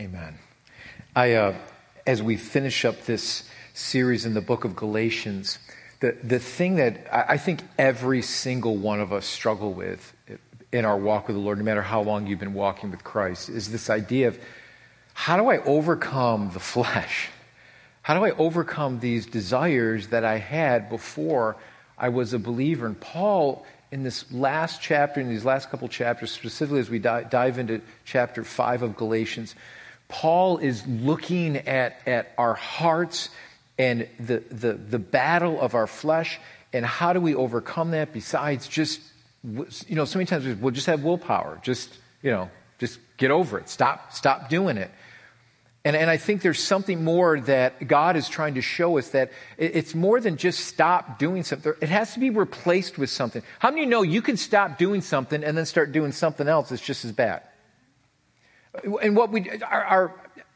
Amen. I, uh, as we finish up this series in the book of Galatians, the, the thing that I, I think every single one of us struggle with in our walk with the Lord, no matter how long you've been walking with Christ, is this idea of how do I overcome the flesh? How do I overcome these desires that I had before I was a believer? And Paul, in this last chapter, in these last couple chapters, specifically as we dive into chapter 5 of Galatians, Paul is looking at, at our hearts and the, the, the battle of our flesh and how do we overcome that besides just, you know, so many times we'll just have willpower. Just, you know, just get over it. Stop, stop doing it. And, and I think there's something more that God is trying to show us that it's more than just stop doing something. It has to be replaced with something. How many of you know you can stop doing something and then start doing something else that's just as bad? And what we, our, our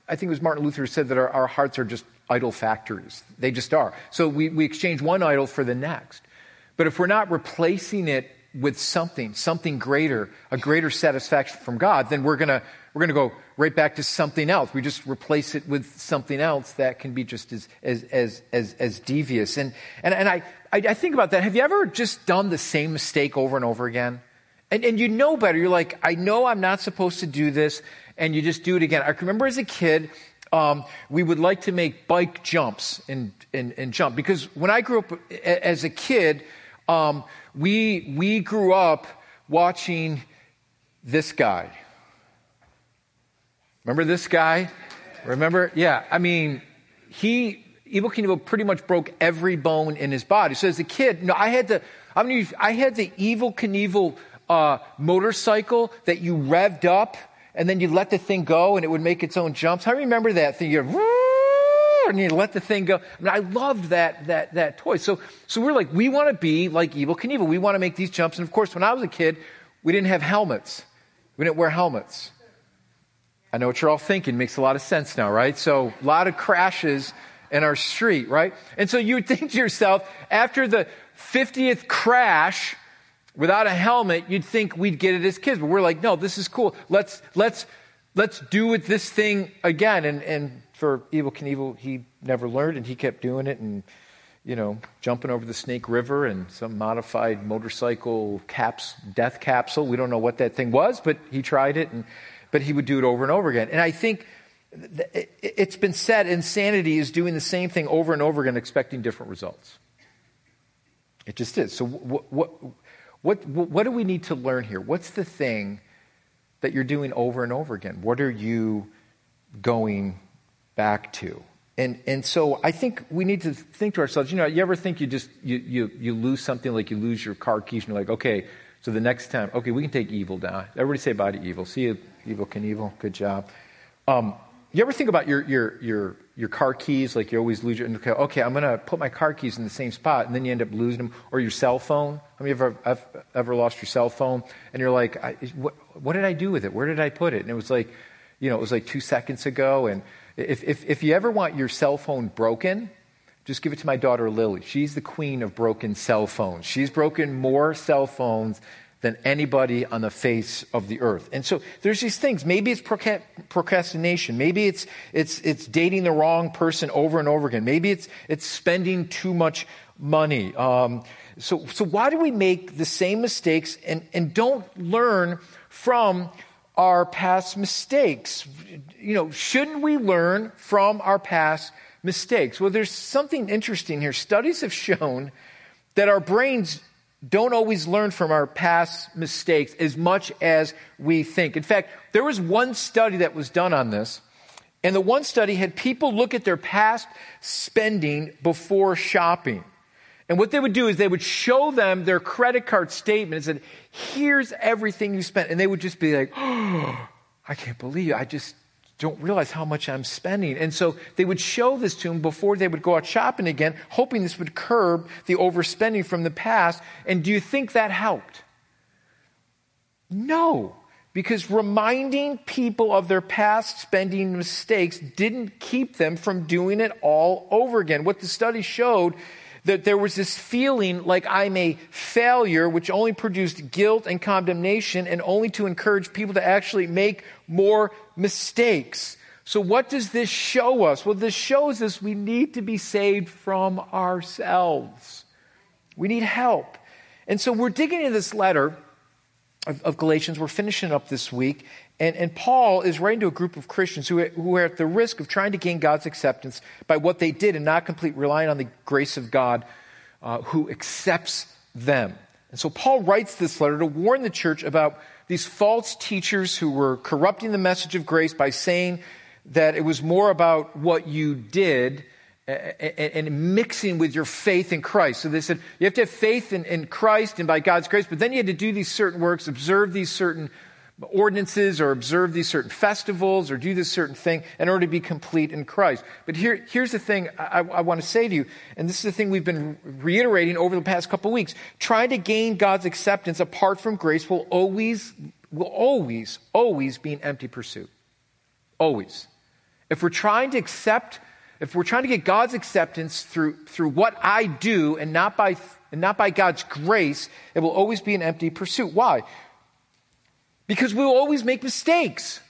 I think it was Martin Luther said that our, our, hearts are just idol factories. They just are. So we, we exchange one idol for the next. But if we're not replacing it with something, something greater, a greater satisfaction from God, then we're gonna, we're gonna go right back to something else. We just replace it with something else that can be just as, as, as, as, as devious. And, and, and I, I, I think about that. Have you ever just done the same mistake over and over again? And, and you know better. You're like, I know I'm not supposed to do this. And you just do it again. I remember as a kid, um, we would like to make bike jumps and, and, and, jump. Because when I grew up as a kid, um, we, we grew up watching this guy. Remember this guy? Remember? Yeah. I mean, he, Evel Knievel pretty much broke every bone in his body. So as a kid, no, I had the, I mean, I had the Evel Knievel uh, motorcycle that you revved up and then you let the thing go and it would make its own jumps. I remember that thing. You're, and you let the thing go. I mean, I loved that, that, that toy. So, so we're like, we want to be like Evel Knievel. We want to make these jumps. And of course, when I was a kid, we didn't have helmets. We didn't wear helmets. I know what you're all thinking. Makes a lot of sense now, right? So a lot of crashes in our street, right? And so you would think to yourself, after the 50th crash, without a helmet, you'd think we'd get it as kids. But we're like, no, this is cool. Let's, let's, let's do with this thing again. And, and for Evel Knievel, he never learned and he kept doing it and, you know, jumping over the Snake River and some modified motorcycle caps, death capsule. We don't know what that thing was, but he tried it and, but he would do it over and over again. And I think it's been said insanity is doing the same thing over and over again, expecting different results. It just is. So what, what what, what do we need to learn here? What's the thing that you're doing over and over again? What are you going back to? And, and so I think we need to think to ourselves, you know, you ever think you just, you, you, you lose something like you lose your car keys and you're like, okay, so the next time, okay, we can take Evel down. Everybody say bye to Evel. See you, Evel Knievel. Good job. Um, you ever think about your, your, your, your car keys? Like you always lose your, okay, okay I'm going to put my car keys in the same spot, and then you end up losing them. Or your cell phone. Have you ever, ever, ever lost your cell phone? And you're like, I, what, what did I do with it? Where did I put it? And it was like, you know, it was like two seconds ago. And if, if, if you ever want your cell phone broken, just give it to my daughter Lily. She's the queen of broken cell phones. She's broken more cell phones than anybody on the face of the earth. And so there's these things. Maybe it's procrastination. Maybe it's, it's, it's dating the wrong person over and over again. Maybe it's, it's spending too much money. Um, so, so why do we make the same mistakes and, and don't learn from our past mistakes? You know, shouldn't we learn from our past mistakes? Well, there's something interesting here. Studies have shown that our brains don't always learn from our past mistakes as much as we think. In fact, there was one study that was done on this, and the one study had people look at their past spending before shopping. And what they would do is they would show them their credit card statement and said, here's everything you spent. And they would just be like, oh, I can't believe. I just don't realize how much I'm spending. And so they would show this to him before they would go out shopping again, hoping this would curb the overspending from the past. And do you think that helped? No, because reminding people of their past spending mistakes didn't keep them from doing it all over again. What the study showed that there was this feeling like I'm a failure, which only produced guilt and condemnation and only to encourage people to actually make more mistakes. So, what does this show us? Well, this shows us we need to be saved from ourselves. We need help. And so, we're digging into this letter of, of Galatians. We're finishing up this week. And, and Paul is writing to a group of Christians who, who are at the risk of trying to gain God's acceptance by what they did and not complete relying on the grace of God uh, who accepts them. And so Paul writes this letter to warn the church about these false teachers who were corrupting the message of grace by saying that it was more about what you did and, mixing with your faith in Christ. So they said you have to have faith in, in Christ and by God's grace, but then you had to do these certain works, observe these certain ordinances or observe these certain festivals or do this certain thing in order to be complete in Christ. But here, here's the thing I, I want to say to you, and this is the thing we've been reiterating over the past couple of weeks. Trying to gain God's acceptance apart from grace will always, will always, always be an empty pursuit. Always. If we're trying to accept, if we're trying to get God's acceptance through, through what I do and not by and not by God's grace, it will always be an empty pursuit. Why? Because we will always make mistakes.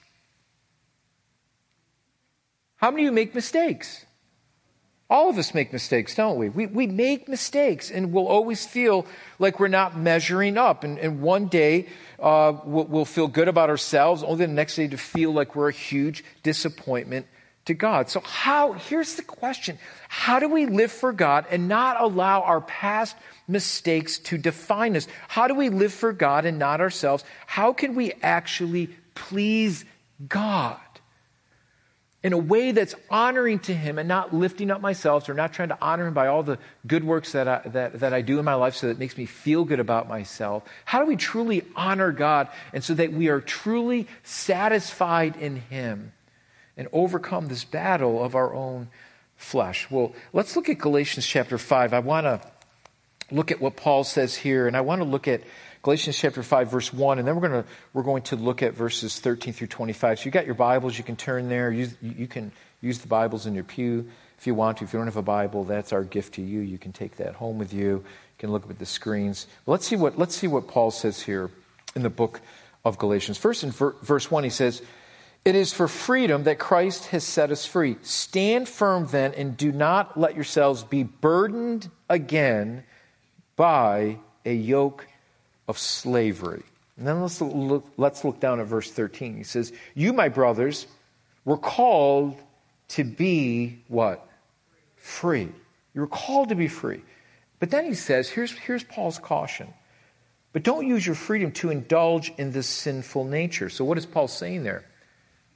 How many of you make mistakes? All of us make mistakes, don't we? We, we make mistakes and we'll always feel like we're not measuring up. And, and one day uh, we'll, we'll feel good about ourselves, only the next day to feel like we're a huge disappointment to God. So, how, here's the question How do we live for God and not allow our past mistakes to define us? How do we live for God and not ourselves? How can we actually please God in a way that's honoring to Him and not lifting up myself or not trying to honor Him by all the good works that I, that, that I do in my life so that it makes me feel good about myself? How do we truly honor God and so that we are truly satisfied in Him and overcome this battle of our own flesh? Well, let's look at Galatians chapter 5. I want to look at what Paul says here, and I want to look at Galatians chapter 5, verse 1, and then we're going to, we're going to look at verses 13 through 25. So you got your Bibles, you can turn there. Use, you can use the Bibles in your pew if you want to. If you don't have a Bible, that's our gift to you. You can take that home with you. You can look up at the screens. But let's see what, let's see what Paul says here in the book of Galatians. First, in ver, verse 1, he says, It is for freedom that Christ has set us free. Stand firm then, and do not let yourselves be burdened again by a yoke of slavery. And then let's look, let's look down at verse 13. He says, You, my brothers, were called to be what? Free. You were called to be free. But then he says, here's, here's Paul's caution. But don't use your freedom to indulge in this sinful nature. So, what is Paul saying there?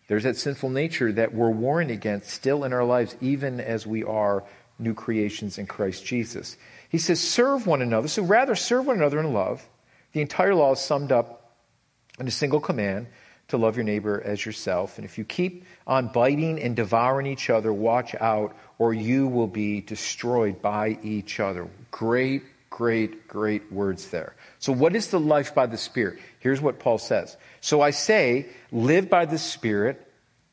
There's that sinful nature that we're warned against still in our lives, even as we are new creations in Christ Jesus. He says, serve one another. So rather, serve one another in love. The entire law is summed up in a single command to love your neighbor as yourself. And if you keep on biting and devouring each other, watch out, or you will be destroyed by each other. Great, great, great words there. So, what is the life by the Spirit? Here's what Paul says. So I say, live by the Spirit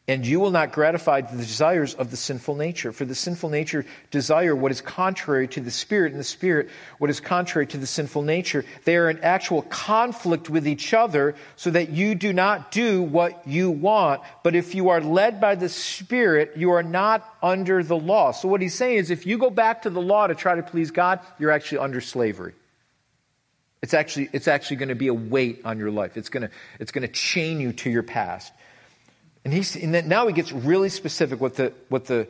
and you will not gratify the desires of the sinful nature. For the sinful nature desire what is contrary to the spirit, and the spirit what is contrary to the sinful nature. They are in actual conflict with each other, so that you do not do what you want. But if you are led by the spirit, you are not under the law. So what he's saying is if you go back to the law to try to please God, you're actually under slavery. It's actually, it's actually going to be a weight on your life. It's going to, it's going to chain you to your past. And, he's, and now he gets really specific with the, with the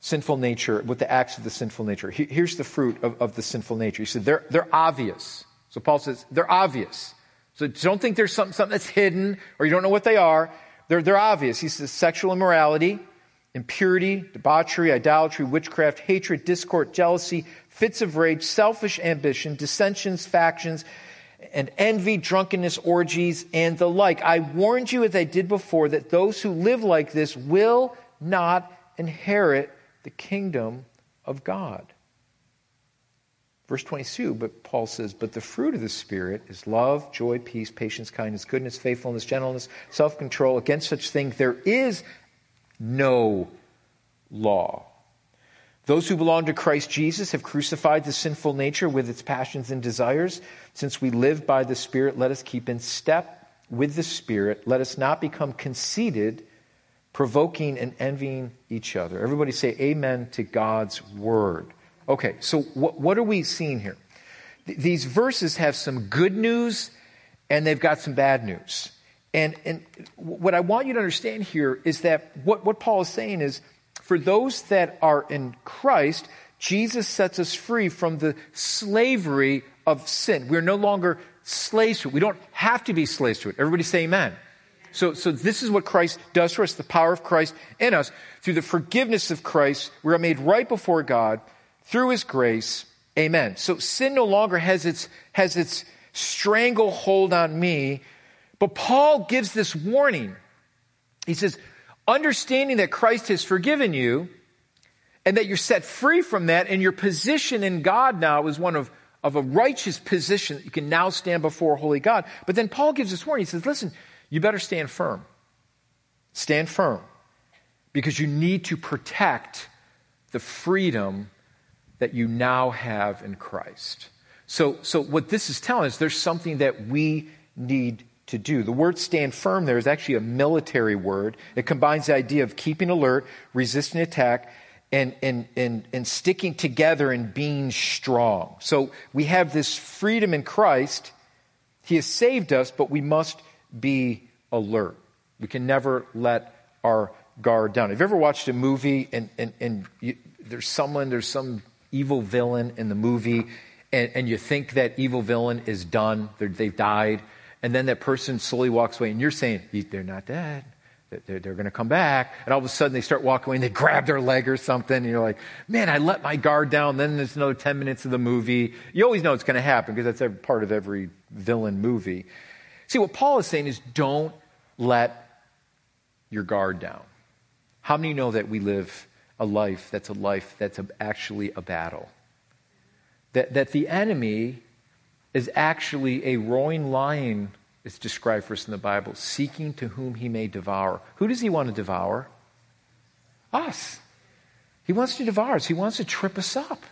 sinful nature, with the acts of the sinful nature. He, here's the fruit of, of the sinful nature. He said, they're, they're obvious. So Paul says, they're obvious. So don't think there's something, something that's hidden or you don't know what they are. They're, they're obvious. He says sexual immorality, impurity, debauchery, idolatry, witchcraft, hatred, discord, jealousy, fits of rage, selfish ambition, dissensions, factions, and envy, drunkenness, orgies, and the like. I warned you, as I did before, that those who live like this will not inherit the kingdom of God. Verse 22, but Paul says, But the fruit of the Spirit is love, joy, peace, patience, kindness, goodness, faithfulness, gentleness, self control. Against such things there is no law. Those who belong to Christ Jesus have crucified the sinful nature with its passions and desires. Since we live by the Spirit, let us keep in step with the Spirit. Let us not become conceited, provoking and envying each other. Everybody say amen to God's word. Okay, so what, what are we seeing here? Th- these verses have some good news and they've got some bad news. And, and what I want you to understand here is that what, what Paul is saying is for those that are in Christ, Jesus sets us free from the slavery of sin. We're no longer slaves to it. We don't have to be slaves to it. Everybody say amen. So, so this is what Christ does for us, the power of Christ in us. Through the forgiveness of Christ, we are made right before God through his grace. Amen. So sin no longer has its, has its stranglehold on me. But Paul gives this warning. He says, understanding that Christ has forgiven you and that you're set free from that and your position in God now is one of, of a righteous position that you can now stand before holy God. But then Paul gives this warning. He says, listen, you better stand firm. Stand firm because you need to protect the freedom that you now have in Christ. So, so what this is telling us, there's something that we need to do. The word stand firm there is actually a military word. It combines the idea of keeping alert, resisting attack, and, and, and, and sticking together and being strong. So we have this freedom in Christ. He has saved us, but we must be alert. We can never let our guard down. Have you ever watched a movie and, and, and you, there's someone, there's some evil villain in the movie, and, and you think that evil villain is done, they've died, and then that person slowly walks away, and you're saying, they're not dead. They're, they're going to come back. And all of a sudden they start walking away and they grab their leg or something. And you're like, man, I let my guard down. Then there's another 10 minutes of the movie. You always know it's going to happen because that's part of every villain movie. See, what Paul is saying is don't let your guard down. How many know that we live a life that's a life that's a, actually a battle? That, that the enemy is actually a roaring lion, it's described for us in the Bible, seeking to whom he may devour. Who does he want to devour? Us. He wants to devour us, he wants to trip us up.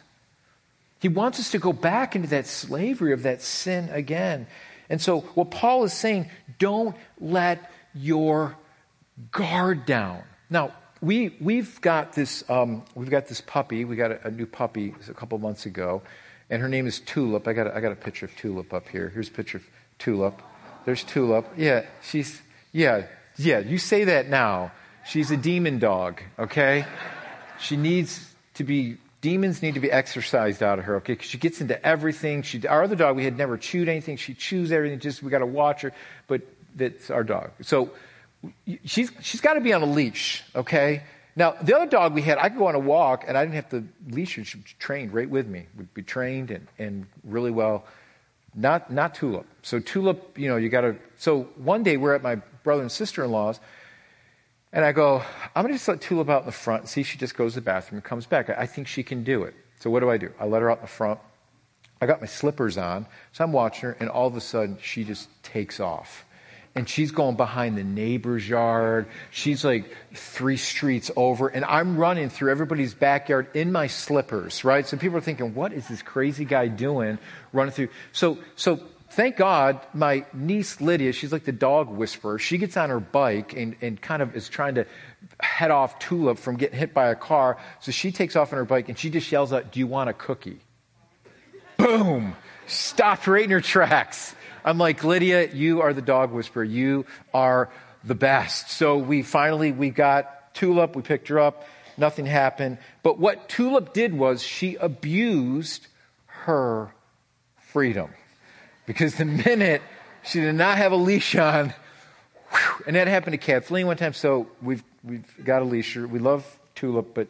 He wants us to go back into that slavery of that sin again. And so, what Paul is saying, don't let your guard down. Now, we, we've got this, um, we've got this puppy. We got a, a new puppy a couple months ago, and her name is Tulip. I got, I got a picture of Tulip up here. Here's a picture of Tulip. There's Tulip. Yeah, she's, yeah, yeah, you say that now. She's a demon dog, okay? She needs to be demons need to be exorcised out of her, okay? Because she gets into everything. She, our other dog, we had never chewed anything. She chews everything. Just we got to watch her, but that's our dog. So she's she's got to be on a leash, okay? Now the other dog we had, I could go on a walk and I didn't have to leash her. She trained right with me. Would be trained and and really well. Not not Tulip. So Tulip, you know, you got to. So one day we're at my brother and sister in law's and I go, I'm going to just let Tulip out in the front and see if she just goes to the bathroom and comes back. I think she can do it. So what do I do? I let her out in the front. I got my slippers on. So I'm watching her, and all of a sudden, she just takes off. And she's going behind the neighbor's yard. She's like three streets over. And I'm running through everybody's backyard in my slippers, right? So people are thinking, what is this crazy guy doing running through? So, so thank God, my niece Lydia, she's like the dog whisperer. She gets on her bike and, and kind of is trying to head off Tulip from getting hit by a car. So she takes off on her bike and she just yells out, Do you want a cookie? Boom! Stopped right in her tracks. I'm like, Lydia, you are the dog whisperer. You are the best. So we finally, we got Tulip. We picked her up. Nothing happened. But what Tulip did was she abused her freedom. Because the minute she did not have a leash on, whew, and that happened to Kathleen one time, so we've, we've got a leash. We love Tulip, but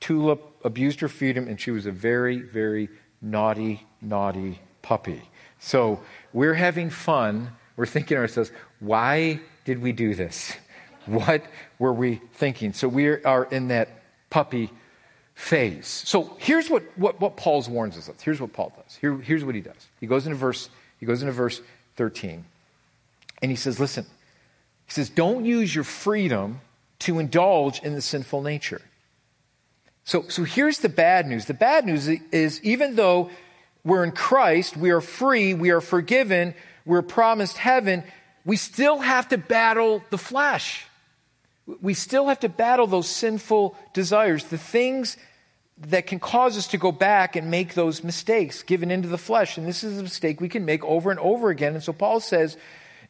Tulip abused her freedom, and she was a very, very naughty, naughty puppy. So we're having fun. We're thinking to ourselves, why did we do this? What were we thinking? So we are in that puppy phase. So here's what, what, what Paul's warns us of. Here's what Paul does. Here, here's what he does. He goes into verse, he goes into verse 13. And he says, listen, he says, don't use your freedom to indulge in the sinful nature. So, so here's the bad news. The bad news is even though we're in Christ, we are free, we are forgiven, we're promised heaven, we still have to battle the flesh. We still have to battle those sinful desires, the things that can cause us to go back and make those mistakes, given into the flesh. And this is a mistake we can make over and over again. And so Paul says,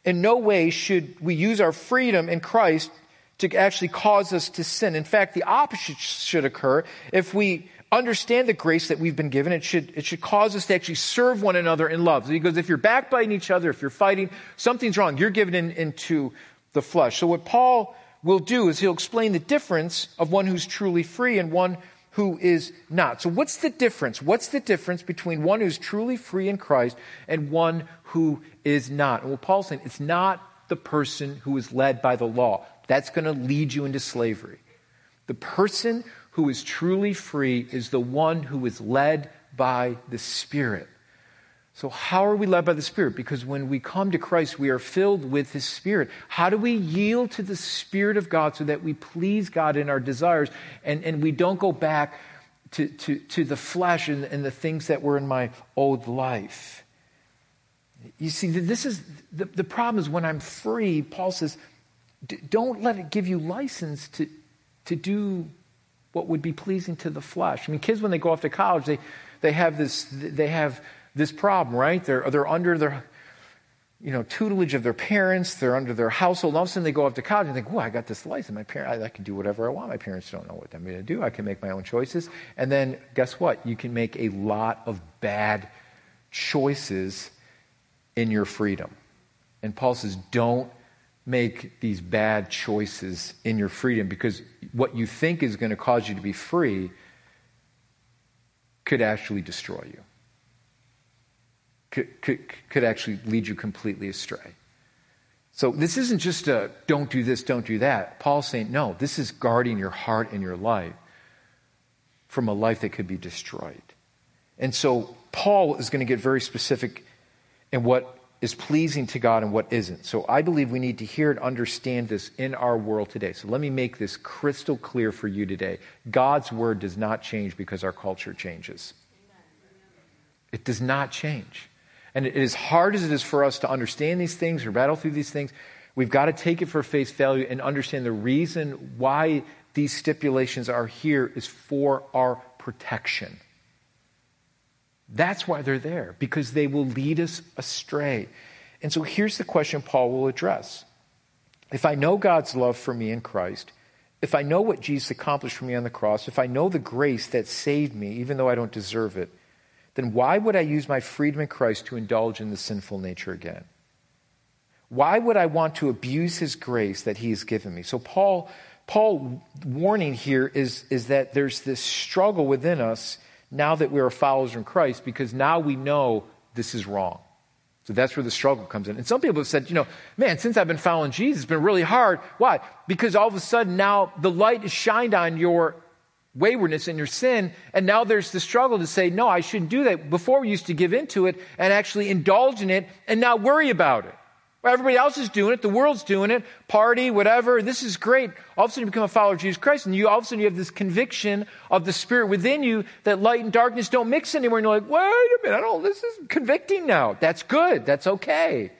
in no way should we use our freedom in Christ to actually cause us to sin. In fact, the opposite should occur. If we understand the grace that we've been given, it should, it should cause us to actually serve one another in love. Because if you're backbiting each other, if you're fighting, something's wrong. You're given in, into the flesh. So what Paul will do is he'll explain the difference of one who's truly free and one who is not. So what's the difference? What's the difference between one who's truly free in Christ and one who is not? And what Paul's saying, it's not the person who is led by the law. That's going to lead you into slavery. The person who is truly free is the one who is led by the Spirit. So, how are we led by the Spirit? Because when we come to Christ, we are filled with His Spirit. How do we yield to the Spirit of God so that we please God in our desires and, and we don't go back to, to, to the flesh and, and the things that were in my old life? You see, this is the, the problem is when I'm free, Paul says, don't let it give you license to, to do what would be pleasing to the flesh. I mean, kids, when they go off to college, they, they have this, they have this problem, right? They're, they're under their, you know, tutelage of their parents. They're under their household. All of a sudden they go off to college and think, oh, I got this license. My parents, I, I can do whatever I want. My parents don't know what I'm going to do. I can make my own choices. And then guess what? You can make a lot of bad choices in your freedom. And Paul says, don't make these bad choices in your freedom because what you think is going to cause you to be free could actually destroy you could, could, could actually lead you completely astray. So this isn't just a don't do this, don't do that. Paul's saying, no, this is guarding your heart and your life from a life that could be destroyed. And so Paul is going to get very specific in what is pleasing to God and what isn't. So I believe we need to hear and understand this in our world today. So let me make this crystal clear for you today. God's word does not change because our culture changes. It does not change. And as hard as it is for us to understand these things or battle through these things, we've got to take it for face value and understand the reason why these stipulations are here is for our protection. That's why they're there, because they will lead us astray. And so here's the question Paul will address If I know God's love for me in Christ, if I know what Jesus accomplished for me on the cross, if I know the grace that saved me, even though I don't deserve it, then why would I use my freedom in Christ to indulge in the sinful nature again? Why would I want to abuse his grace that he has given me? So Paul, Paul warning here is, is that there's this struggle within us now that we are followers in Christ because now we know this is wrong. So that's where the struggle comes in. And some people have said, you know, man, since I've been following Jesus, it's been really hard. Why? Because all of a sudden now the light is shined on your waywardness and your sin. And now there's the struggle to say, no, I shouldn't do that. Before we used to give into it and actually indulge in it and not worry about it. Everybody else is doing it. The world's doing it. Party, whatever. This is great. All of a sudden you become a follower of Jesus Christ and you all of a sudden you have this conviction of the Spirit within you that light and darkness don't mix anymore. And you're like, wait a minute. I don't, this is convicting now. That's good. That's okay.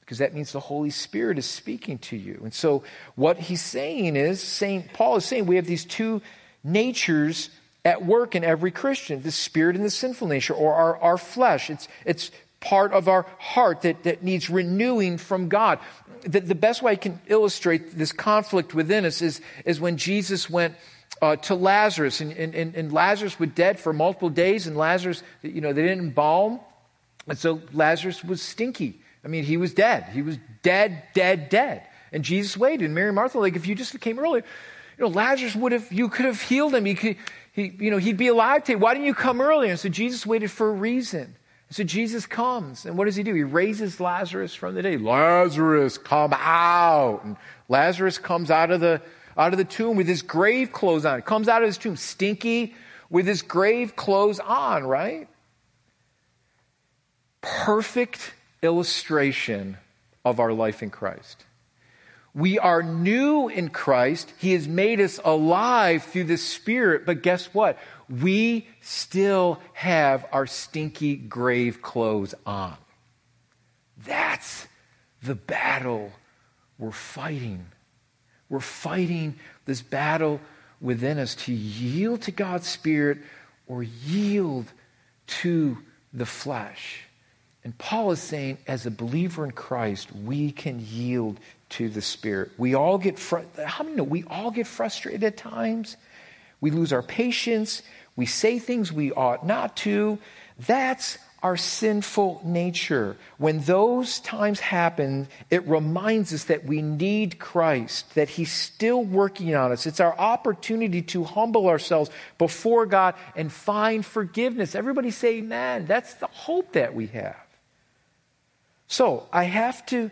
Because that means the Holy Spirit is speaking to you. And so what he's saying is, St. Paul is saying we have these two natures at work in every Christian the spirit and the sinful nature, or our, our flesh. It's, it's part of our heart that, that needs renewing from God. The, the best way I can illustrate this conflict within us is, is when Jesus went uh, to Lazarus, and, and, and Lazarus was dead for multiple days, and Lazarus, you know, they didn't embalm, and so Lazarus was stinky. I mean, he was dead. He was dead, dead, dead. And Jesus waited. And Mary and Martha, like, if you just came earlier, you know, Lazarus would have, you could have healed him. He could, he, you know, he'd be alive today. Why didn't you come earlier? And so Jesus waited for a reason. So Jesus comes, and what does he do? He raises Lazarus from the dead. Lazarus, come out. And Lazarus comes out of the, out of the tomb with his grave clothes on. Comes out of his tomb stinky with his grave clothes on, right? Perfect illustration of our life in Christ. We are new in Christ. He has made us alive through the Spirit. But guess what? We still have our stinky grave clothes on. That's the battle we're fighting. We're fighting this battle within us to yield to God's Spirit or yield to the flesh. And Paul is saying, as a believer in Christ, we can yield to the Spirit. We all get fr- how many know we all get frustrated at times? We lose our patience. We say things we ought not to. That's our sinful nature. When those times happen, it reminds us that we need Christ, that He's still working on us. It's our opportunity to humble ourselves before God and find forgiveness. Everybody say amen. That's the hope that we have. So I have to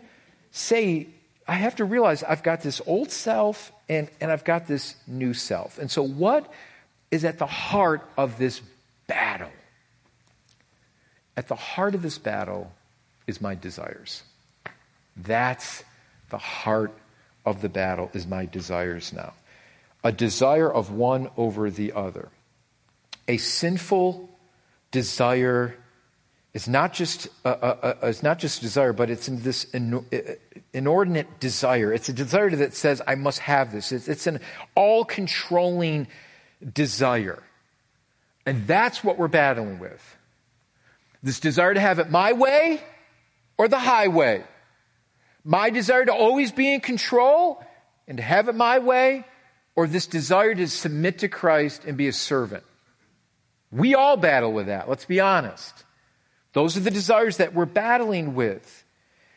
say, I have to realize I've got this old self and, and I've got this new self. And so, what is at the heart of this battle? At the heart of this battle is my desires. That's the heart of the battle is my desires now. A desire of one over the other. A sinful desire is uh, uh, uh, not just a, a, a, it's not just desire, but it's in this inordinate desire. It's a desire that says, I must have this. It's, it's an all controlling desire. And that's what we're battling with. This desire to have it my way or the highway. My desire to always be in control and to have it my way, or this desire to submit to Christ and be a servant. We all battle with that, let's be honest. Those are the desires that we're battling with.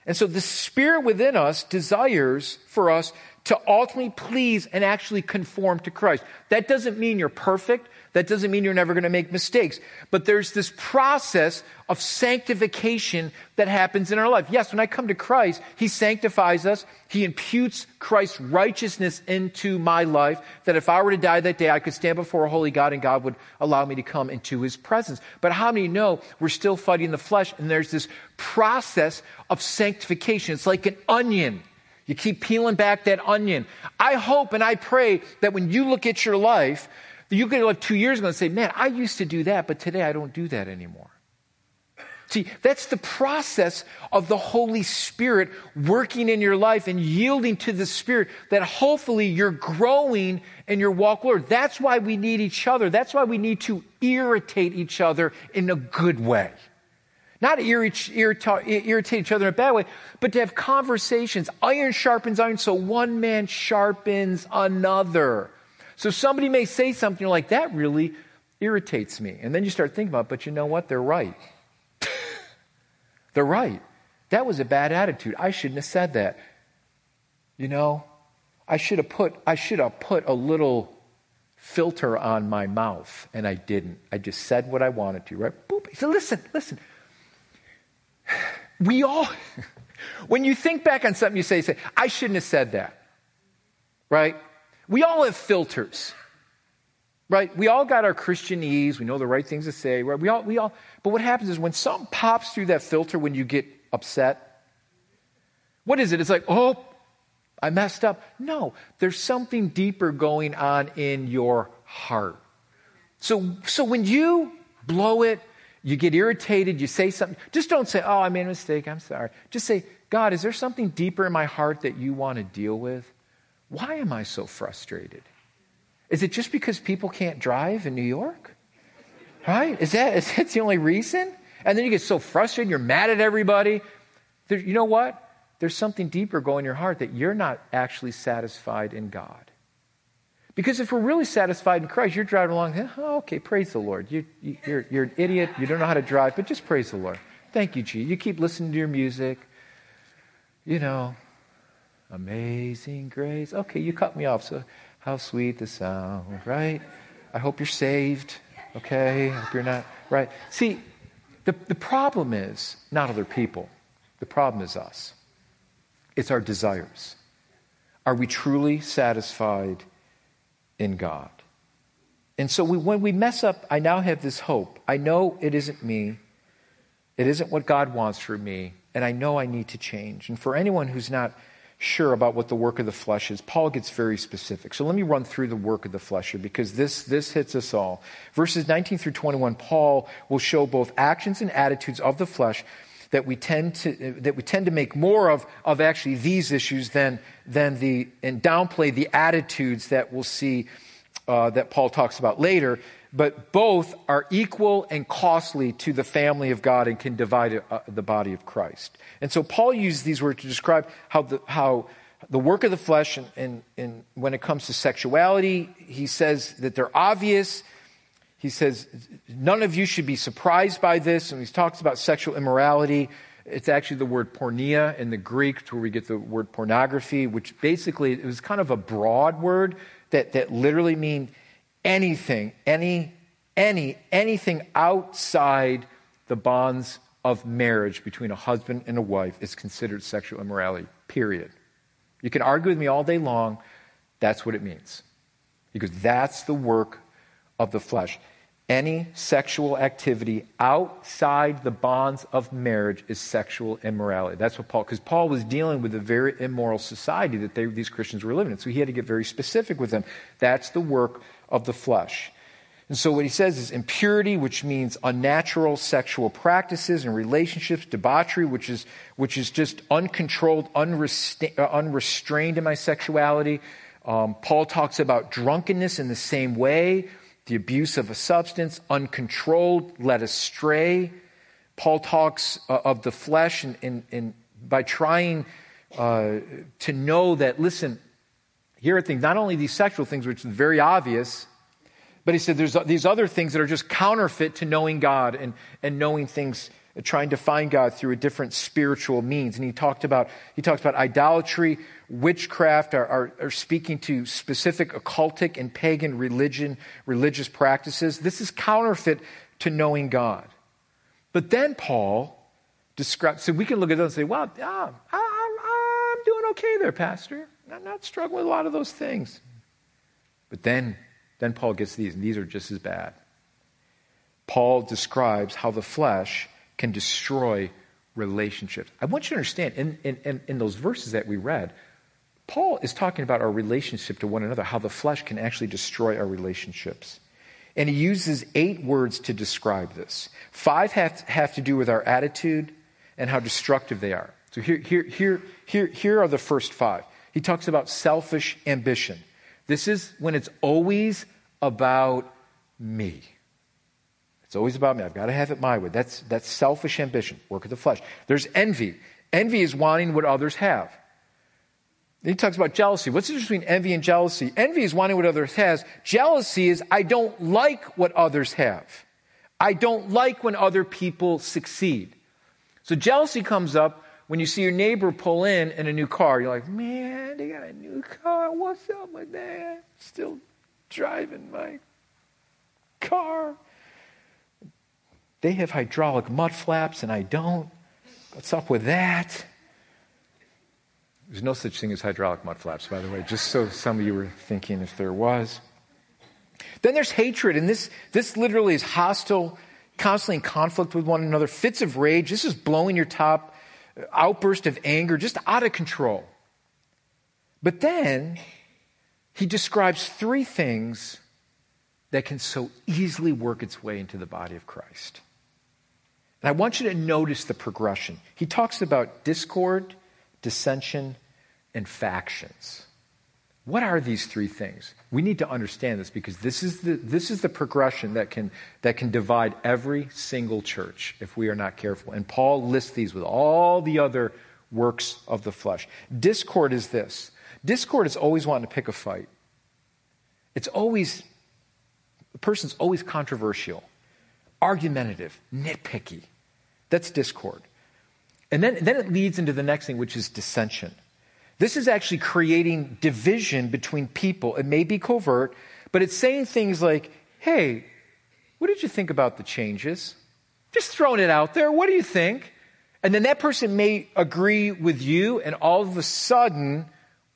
And so the spirit within us desires for us to ultimately please and actually conform to Christ. That doesn't mean you're perfect. That doesn't mean you're never going to make mistakes. But there's this process of sanctification that happens in our life. Yes, when I come to Christ, He sanctifies us. He imputes Christ's righteousness into my life that if I were to die that day, I could stand before a holy God and God would allow me to come into His presence. But how many know we're still fighting the flesh and there's this process of sanctification? It's like an onion. You keep peeling back that onion. I hope and I pray that when you look at your life, you could look two years ago and say, man, I used to do that, but today I don't do that anymore. See, that's the process of the Holy Spirit working in your life and yielding to the Spirit that hopefully you're growing in your walk, Lord. That's why we need each other. That's why we need to irritate each other in a good way. Not irritate, irritate each other in a bad way, but to have conversations. Iron sharpens iron, so one man sharpens another. So somebody may say something like, that really irritates me. And then you start thinking about, it, but you know what? They're right. They're right. That was a bad attitude. I shouldn't have said that. You know, I should have put I should have put a little filter on my mouth, and I didn't. I just said what I wanted to, right? Boop. So listen, listen. We all, when you think back on something you say, you say, I shouldn't have said that. Right? We all have filters, right? We all got our Christianese. We know the right things to say, right? We all, we all, but what happens is when something pops through that filter when you get upset, what is it? It's like, oh, I messed up. No, there's something deeper going on in your heart. So, so when you blow it, you get irritated, you say something, just don't say, oh, I made a mistake, I'm sorry. Just say, God, is there something deeper in my heart that you want to deal with? Why am I so frustrated? Is it just because people can't drive in New York? Right? Is that, is that the only reason? And then you get so frustrated, you're mad at everybody. There, you know what? There's something deeper going in your heart that you're not actually satisfied in God. Because if we're really satisfied in Christ, you're driving along, oh, okay, praise the Lord. You, you, you're, you're an idiot, you don't know how to drive, but just praise the Lord. Thank you, G. You keep listening to your music. You know, Amazing grace. Okay, you cut me off, so how sweet the sound, right? I hope you're saved, okay? I hope you're not, right? See, the, the problem is not other people, the problem is us. It's our desires. Are we truly satisfied in God? And so we, when we mess up, I now have this hope. I know it isn't me. It isn't what God wants for me. And I know I need to change. And for anyone who's not sure about what the work of the flesh is, Paul gets very specific. So let me run through the work of the flesh here because this, this hits us all. Verses 19 through 21, Paul will show both actions and attitudes of the flesh that we tend to, that we tend to make more of, of actually these issues than, than the, and downplay the attitudes that we'll see uh, that Paul talks about later. But both are equal and costly to the family of God and can divide uh, the body of Christ. And so Paul uses these words to describe how the, how the work of the flesh and, and, and when it comes to sexuality, he says that they're obvious he says, none of you should be surprised by this. And he talks about sexual immorality. It's actually the word porneia in the Greek, to where we get the word pornography, which basically it was kind of a broad word that, that literally means anything, any, any, anything outside the bonds of marriage between a husband and a wife is considered sexual immorality, period. You can argue with me all day long. That's what it means. Because that's the work of the flesh. Any sexual activity outside the bonds of marriage is sexual immorality. That's what Paul, because Paul was dealing with a very immoral society that they, these Christians were living in. So he had to get very specific with them. That's the work of the flesh. And so what he says is impurity, which means unnatural sexual practices and relationships, debauchery, which is, which is just uncontrolled, unrestrained, uh, unrestrained in my sexuality. Um, Paul talks about drunkenness in the same way the abuse of a substance, uncontrolled, led astray. Paul talks uh, of the flesh and, and, and by trying uh, to know that, listen, here are things, not only these sexual things, which is very obvious, but he said there's these other things that are just counterfeit to knowing God and, and knowing things trying to find God through a different spiritual means. And he talked about, he talked about idolatry, witchcraft, are, are, are speaking to specific occultic and pagan religion, religious practices. This is counterfeit to knowing God. But then Paul describes, so we can look at those and say, well, yeah, I, I'm doing okay there, Pastor. I'm not struggling with a lot of those things. But then, then Paul gets these, and these are just as bad. Paul describes how the flesh can destroy relationships. I want you to understand, in, in, in, those verses that we read, Paul is talking about our relationship to one another, how the flesh can actually destroy our relationships. And he uses eight words to describe this. Five have, have to do with our attitude and how destructive they are. So here, here, here, here, here are the first five. He talks about selfish ambition. This is when it's always about me. It's always about me. I've got to have it my way. That's, that's selfish ambition, work of the flesh. There's envy. Envy is wanting what others have. He talks about jealousy. What's the difference between envy and jealousy? Envy is wanting what others has. Jealousy is I don't like what others have. I don't like when other people succeed. So jealousy comes up when you see your neighbor pull in in a new car. You're like, man, they got a new car. What's up with that? Still driving my car. They have hydraulic mud flaps and I don't. What's up with that? There's no such thing as hydraulic mud flaps, by the way, just so some of you were thinking if there was. Then there's hatred, and this, this literally is hostile, constantly in conflict with one another, fits of rage. This is blowing your top, uh, outburst of anger, just out of control. But then he describes three things that can so easily work its way into the body of Christ. And I want you to notice the progression. He talks about discord, dissension, and factions. What are these three things? We need to understand this because this is the, this is the progression that can, that can divide every single church if we are not careful. And Paul lists these with all the other works of the flesh. Discord is this discord is always wanting to pick a fight, it's always, the person's always controversial argumentative, nitpicky. That's discord. And then, then it leads into the next thing, which is dissension. This is actually creating division between people. It may be covert, but it's saying things like, hey, what did you think about the changes? Just throwing it out there. What do you think? And then that person may agree with you, and all of a sudden,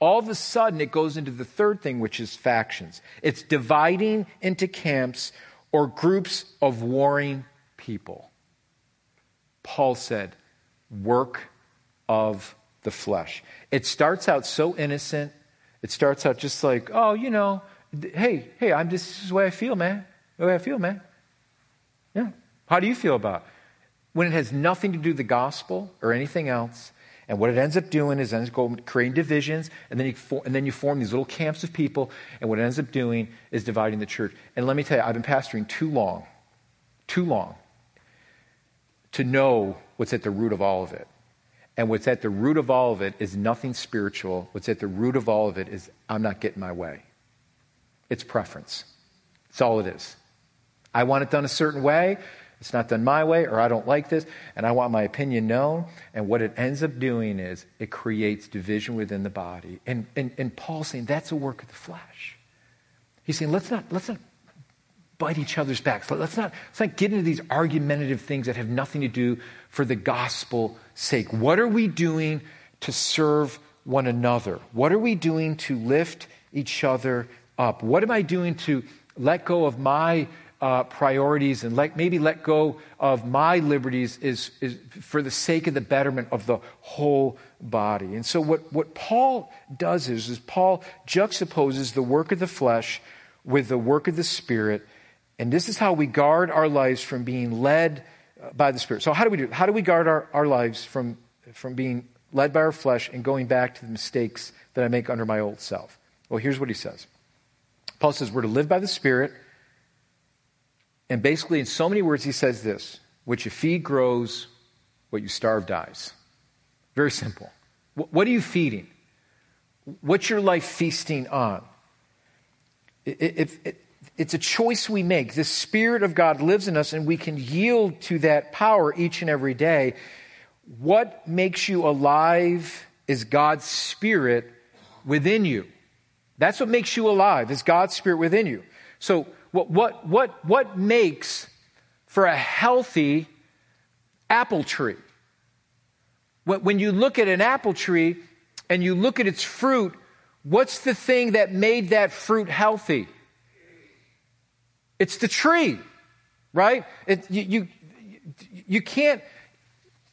all of a sudden, it goes into the third thing, which is factions. It's dividing into camps or groups of warring people. Paul said, work of the flesh. It starts out so innocent. It starts out just like, oh, you know, hey, hey, I'm just, this is the way I feel, man. The way I feel, man. Yeah. How do you feel about it? when it has nothing to do with the gospel or anything else. And what it ends up doing is ends up creating divisions, and then, you for, and then you form these little camps of people, and what it ends up doing is dividing the church. And let me tell you, I've been pastoring too long, too long, to know what's at the root of all of it. And what's at the root of all of it is nothing spiritual. What's at the root of all of it is I'm not getting my way. It's preference. That's all it is. I want it done a certain way. It's not done my way, or I don't like this, and I want my opinion known. And what it ends up doing is it creates division within the body. And, and, and Paul's saying that's a work of the flesh. He's saying, let's not, let's not bite each other's backs. Let's not, let's not get into these argumentative things that have nothing to do for the gospel sake. What are we doing to serve one another? What are we doing to lift each other up? What am I doing to let go of my uh, priorities and let, maybe let go of my liberties is, is for the sake of the betterment of the whole body. And so what, what Paul does is, is Paul juxtaposes the work of the flesh with the work of the Spirit. And this is how we guard our lives from being led uh, by the Spirit. So how do we do it? How do we guard our, our lives from, from being led by our flesh and going back to the mistakes that I make under my old self? Well, here's what he says. Paul says we're to live by the Spirit and basically, in so many words, he says this what you feed grows, what you starve dies. Very simple. What are you feeding? What's your life feasting on? It's a choice we make. The Spirit of God lives in us, and we can yield to that power each and every day. What makes you alive is God's Spirit within you. That's what makes you alive, is God's Spirit within you. So, what, what, what, what makes for a healthy apple tree? When you look at an apple tree and you look at its fruit, what's the thing that made that fruit healthy? It's the tree, right? It, you, you, you, can't,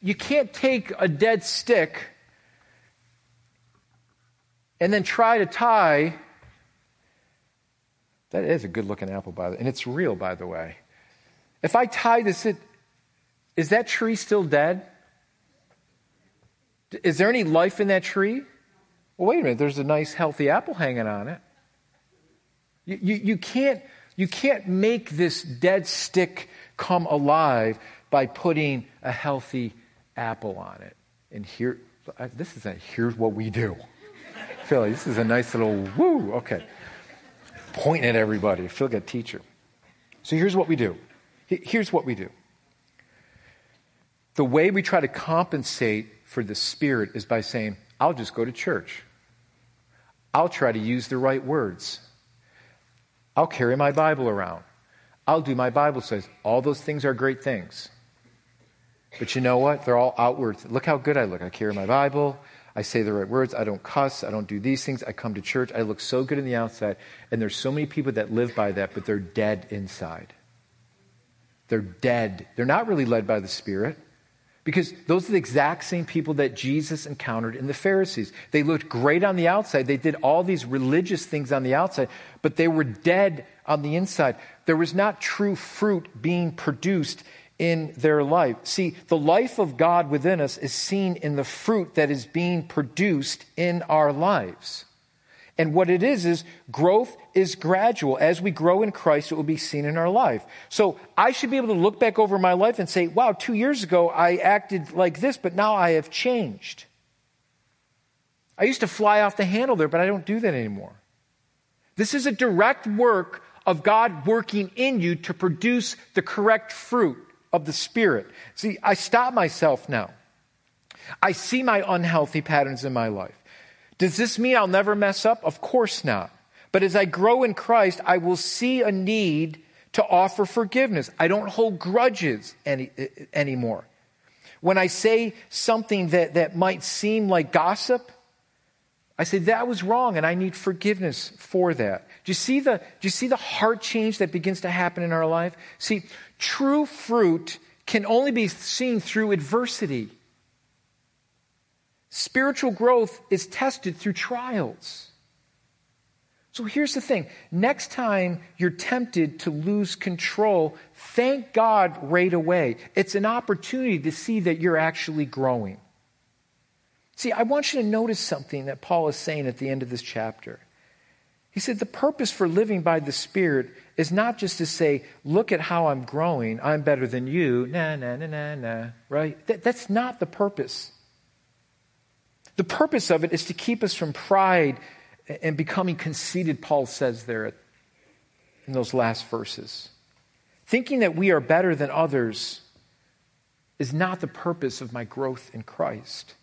you can't take a dead stick and then try to tie that is a good looking apple, by the way. And it's real, by the way. If I tie this, it, is that tree still dead? Is there any life in that tree? Well, wait a minute. There's a nice, healthy apple hanging on it. You, you, you, can't, you can't make this dead stick come alive by putting a healthy apple on it. And here, this is a, here's what we do. Philly, this is a nice little woo. Okay pointing at everybody. I feel like a teacher. So here's what we do. Here's what we do. The way we try to compensate for the Spirit is by saying, I'll just go to church. I'll try to use the right words. I'll carry my Bible around. I'll do my Bible says. All those things are great things. But you know what? They're all outward. Look how good I look. I carry my Bible. I say the right words. I don't cuss. I don't do these things. I come to church. I look so good on the outside. And there's so many people that live by that, but they're dead inside. They're dead. They're not really led by the Spirit. Because those are the exact same people that Jesus encountered in the Pharisees. They looked great on the outside. They did all these religious things on the outside, but they were dead on the inside. There was not true fruit being produced in their life. See, the life of God within us is seen in the fruit that is being produced in our lives. And what it is, is growth is gradual. As we grow in Christ, it will be seen in our life. So I should be able to look back over my life and say, wow, two years ago I acted like this, but now I have changed. I used to fly off the handle there, but I don't do that anymore. This is a direct work of God working in you to produce the correct fruit of the Spirit. See, I stop myself now. I see my unhealthy patterns in my life. Does this mean I'll never mess up? Of course not. But as I grow in Christ, I will see a need to offer forgiveness. I don't hold grudges any, anymore. When I say something that, that might seem like gossip, I say that was wrong and I need forgiveness for that. Do you see the, do you see the heart change that begins to happen in our life? See, true fruit can only be seen through adversity. Spiritual growth is tested through trials. So here's the thing next time you're tempted to lose control, thank God right away. It's an opportunity to see that you're actually growing. See, I want you to notice something that Paul is saying at the end of this chapter. He said, The purpose for living by the Spirit is not just to say, Look at how I'm growing, I'm better than you, nah, nah, nah, nah, nah, right? That, that's not the purpose. The purpose of it is to keep us from pride and becoming conceited, Paul says there in those last verses. Thinking that we are better than others is not the purpose of my growth in Christ.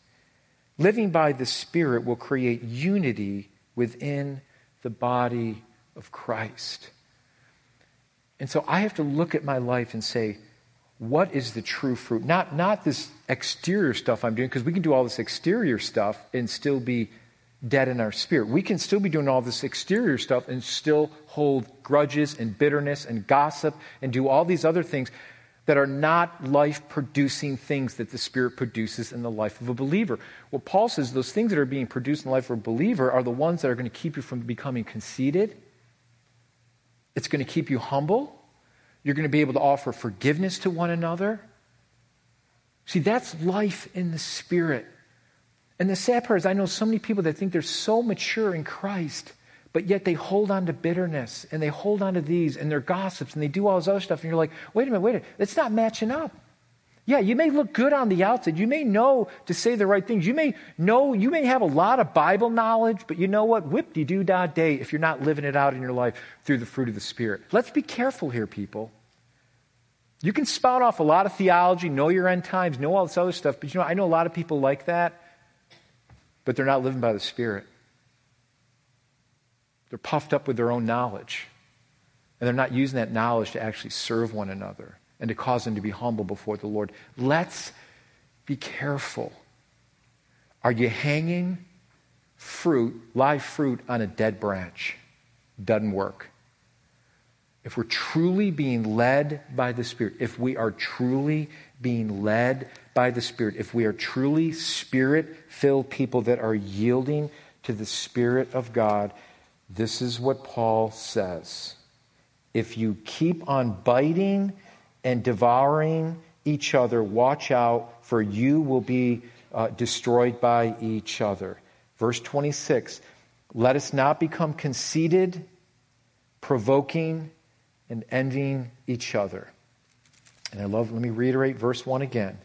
Living by the Spirit will create unity within the body of Christ. And so I have to look at my life and say, what is the true fruit? Not, not this exterior stuff I'm doing, because we can do all this exterior stuff and still be dead in our spirit. We can still be doing all this exterior stuff and still hold grudges and bitterness and gossip and do all these other things that are not life producing things that the Spirit produces in the life of a believer. Well, Paul says those things that are being produced in the life of a believer are the ones that are going to keep you from becoming conceited. It's going to keep you humble. You're going to be able to offer forgiveness to one another. See, that's life in the Spirit. And the sad part is, I know so many people that think they're so mature in Christ, but yet they hold on to bitterness and they hold on to these and they're gossips and they do all this other stuff. And you're like, wait a minute, wait a minute, it's not matching up. Yeah, you may look good on the outside. You may know to say the right things. You may know, you may have a lot of Bible knowledge, but you know what? Whip de doo da day if you're not living it out in your life through the fruit of the Spirit. Let's be careful here, people. You can spout off a lot of theology, know your end times, know all this other stuff, but you know, I know a lot of people like that but they're not living by the Spirit. They're puffed up with their own knowledge. And they're not using that knowledge to actually serve one another and to cause them to be humble before the Lord. Let's be careful. Are you hanging fruit, live fruit, on a dead branch? Doesn't work. If we're truly being led by the Spirit, if we are truly being led by the Spirit, if we are truly spirit filled people that are yielding to the Spirit of God, this is what Paul says. If you keep on biting and devouring each other, watch out, for you will be uh, destroyed by each other. Verse 26 Let us not become conceited, provoking, and envying each other. And I love, let me reiterate verse 1 again.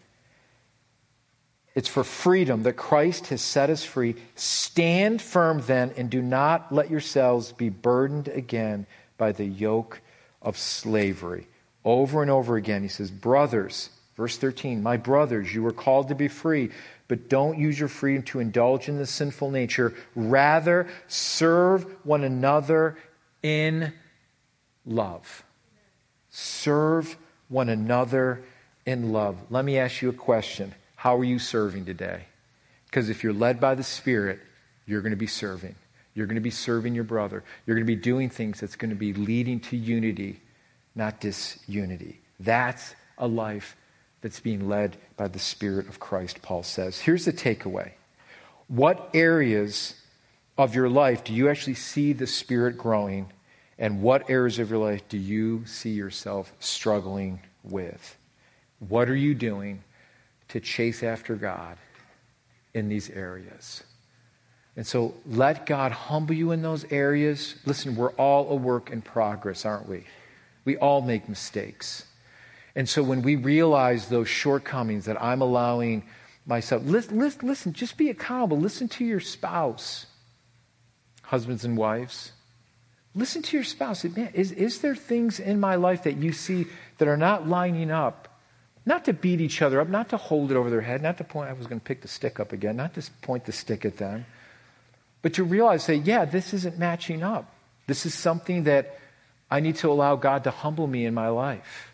It's for freedom that Christ has set us free. Stand firm then and do not let yourselves be burdened again by the yoke of slavery. Over and over again, he says, Brothers, verse 13, my brothers, you were called to be free, but don't use your freedom to indulge in the sinful nature. Rather, serve one another in love. Serve one another in love. Let me ask you a question. How are you serving today? Because if you're led by the Spirit, you're going to be serving. You're going to be serving your brother. You're going to be doing things that's going to be leading to unity, not disunity. That's a life that's being led by the Spirit of Christ, Paul says. Here's the takeaway What areas of your life do you actually see the Spirit growing? And what areas of your life do you see yourself struggling with? What are you doing to chase after God in these areas. And so let God humble you in those areas. Listen, we're all a work in progress, aren't we? We all make mistakes. And so when we realize those shortcomings that I'm allowing myself, listen, listen, listen just be accountable. Listen to your spouse, husbands and wives. Listen to your spouse. Man, is, is there things in my life that you see that are not lining up not to beat each other up, not to hold it over their head, not to point, I was going to pick the stick up again, not to point the stick at them, but to realize, say, yeah, this isn't matching up. This is something that I need to allow God to humble me in my life.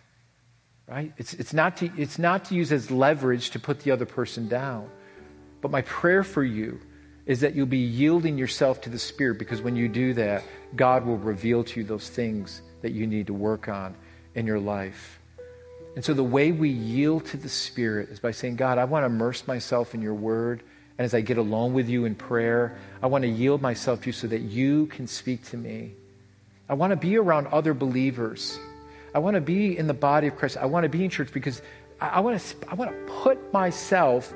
Right? It's, it's, not to, it's not to use as leverage to put the other person down. But my prayer for you is that you'll be yielding yourself to the Spirit because when you do that, God will reveal to you those things that you need to work on in your life. And so the way we yield to the Spirit is by saying, God, I want to immerse myself in your word And as I get alone with you in prayer, I want to yield myself to you so that you can speak to me. I want to be around other believers. I want to be in the body of Christ. I want to be in church because I, I want to, I want to put myself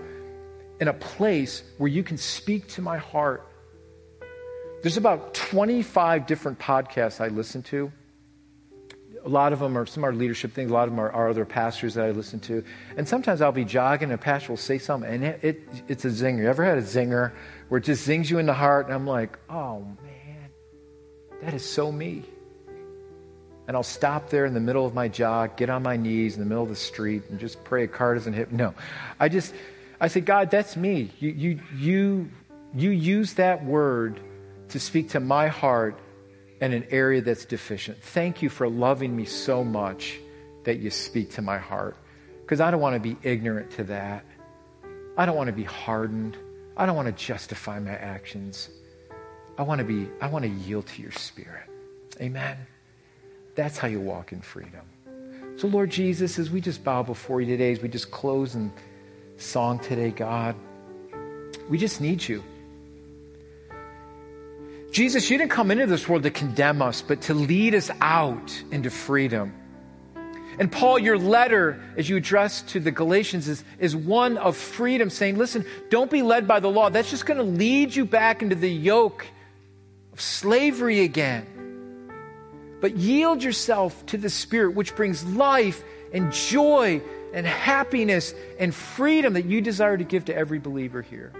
in a place where you can speak to my heart. There's about 25 different podcasts I listen to. A lot of them are some are leadership things. A lot of them are, are other pastors that I listen to. And sometimes I'll be jogging and a pastor will say something and it, it, it's a zinger. You ever had a zinger where it just zings you in the heart and I'm like, oh man, that is so me. And I'll stop there in the middle of my jog, get on my knees in the middle of the street and just pray a car doesn't hit. me. No, I just, I say, God, that's me. You, you, you, you use that word to speak to my heart in an area that's deficient. Thank you for loving me so much that you speak to my heart. Because I don't want to be ignorant to that. I don't want to be hardened. I don't want to justify my actions. I want to be, I want to yield to your spirit. Amen. That's how you walk in freedom. So, Lord Jesus, as we just bow before you today, as we just close and song today, God. We just need you. Jesus, you didn't come into this world to condemn us, but to lead us out into freedom. And Paul, your letter, as you address to the Galatians, is, is one of freedom, saying, listen, don't be led by the law. That's just going to lead you back into the yoke of slavery again. But yield yourself to the Spirit, which brings life and joy and happiness and freedom that you desire to give to every believer here.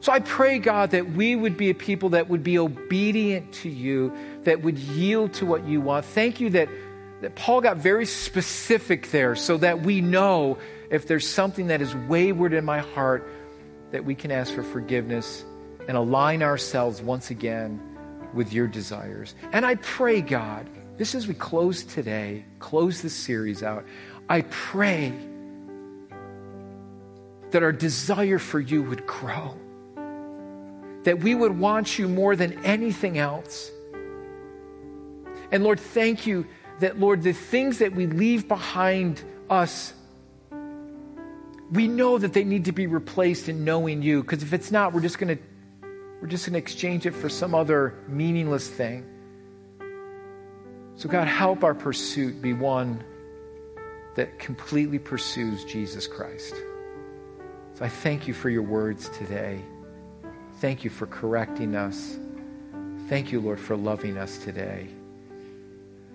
So I pray, God, that we would be a people that would be obedient to you, that would yield to what you want. Thank you that, that Paul got very specific there so that we know if there's something that is wayward in my heart, that we can ask for forgiveness and align ourselves once again with your desires. And I pray, God, this as we close today, close this series out, I pray that our desire for you would grow, that we would want you more than anything else. And Lord, thank you that, Lord, the things that we leave behind us, we know that they need to be replaced in knowing you, because if it's not, we're just going to we're just going to exchange it for some other meaningless thing. So, God, help our pursuit be one that completely pursues Jesus Christ. So I thank you for your words today. Thank you for correcting us. Thank you, Lord, for loving us today.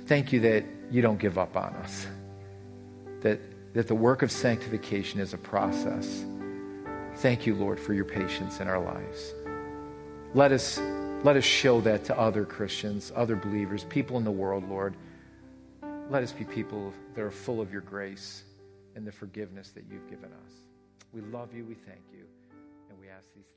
Thank you that you don't give up on us, that, that the work of sanctification is a process. Thank you, Lord, for your patience in our lives. Let us, let us show that to other Christians, other believers, people in the world, Lord. Let us be people that are full of your grace and the forgiveness that you've given us. We love you, we thank you, and we ask these.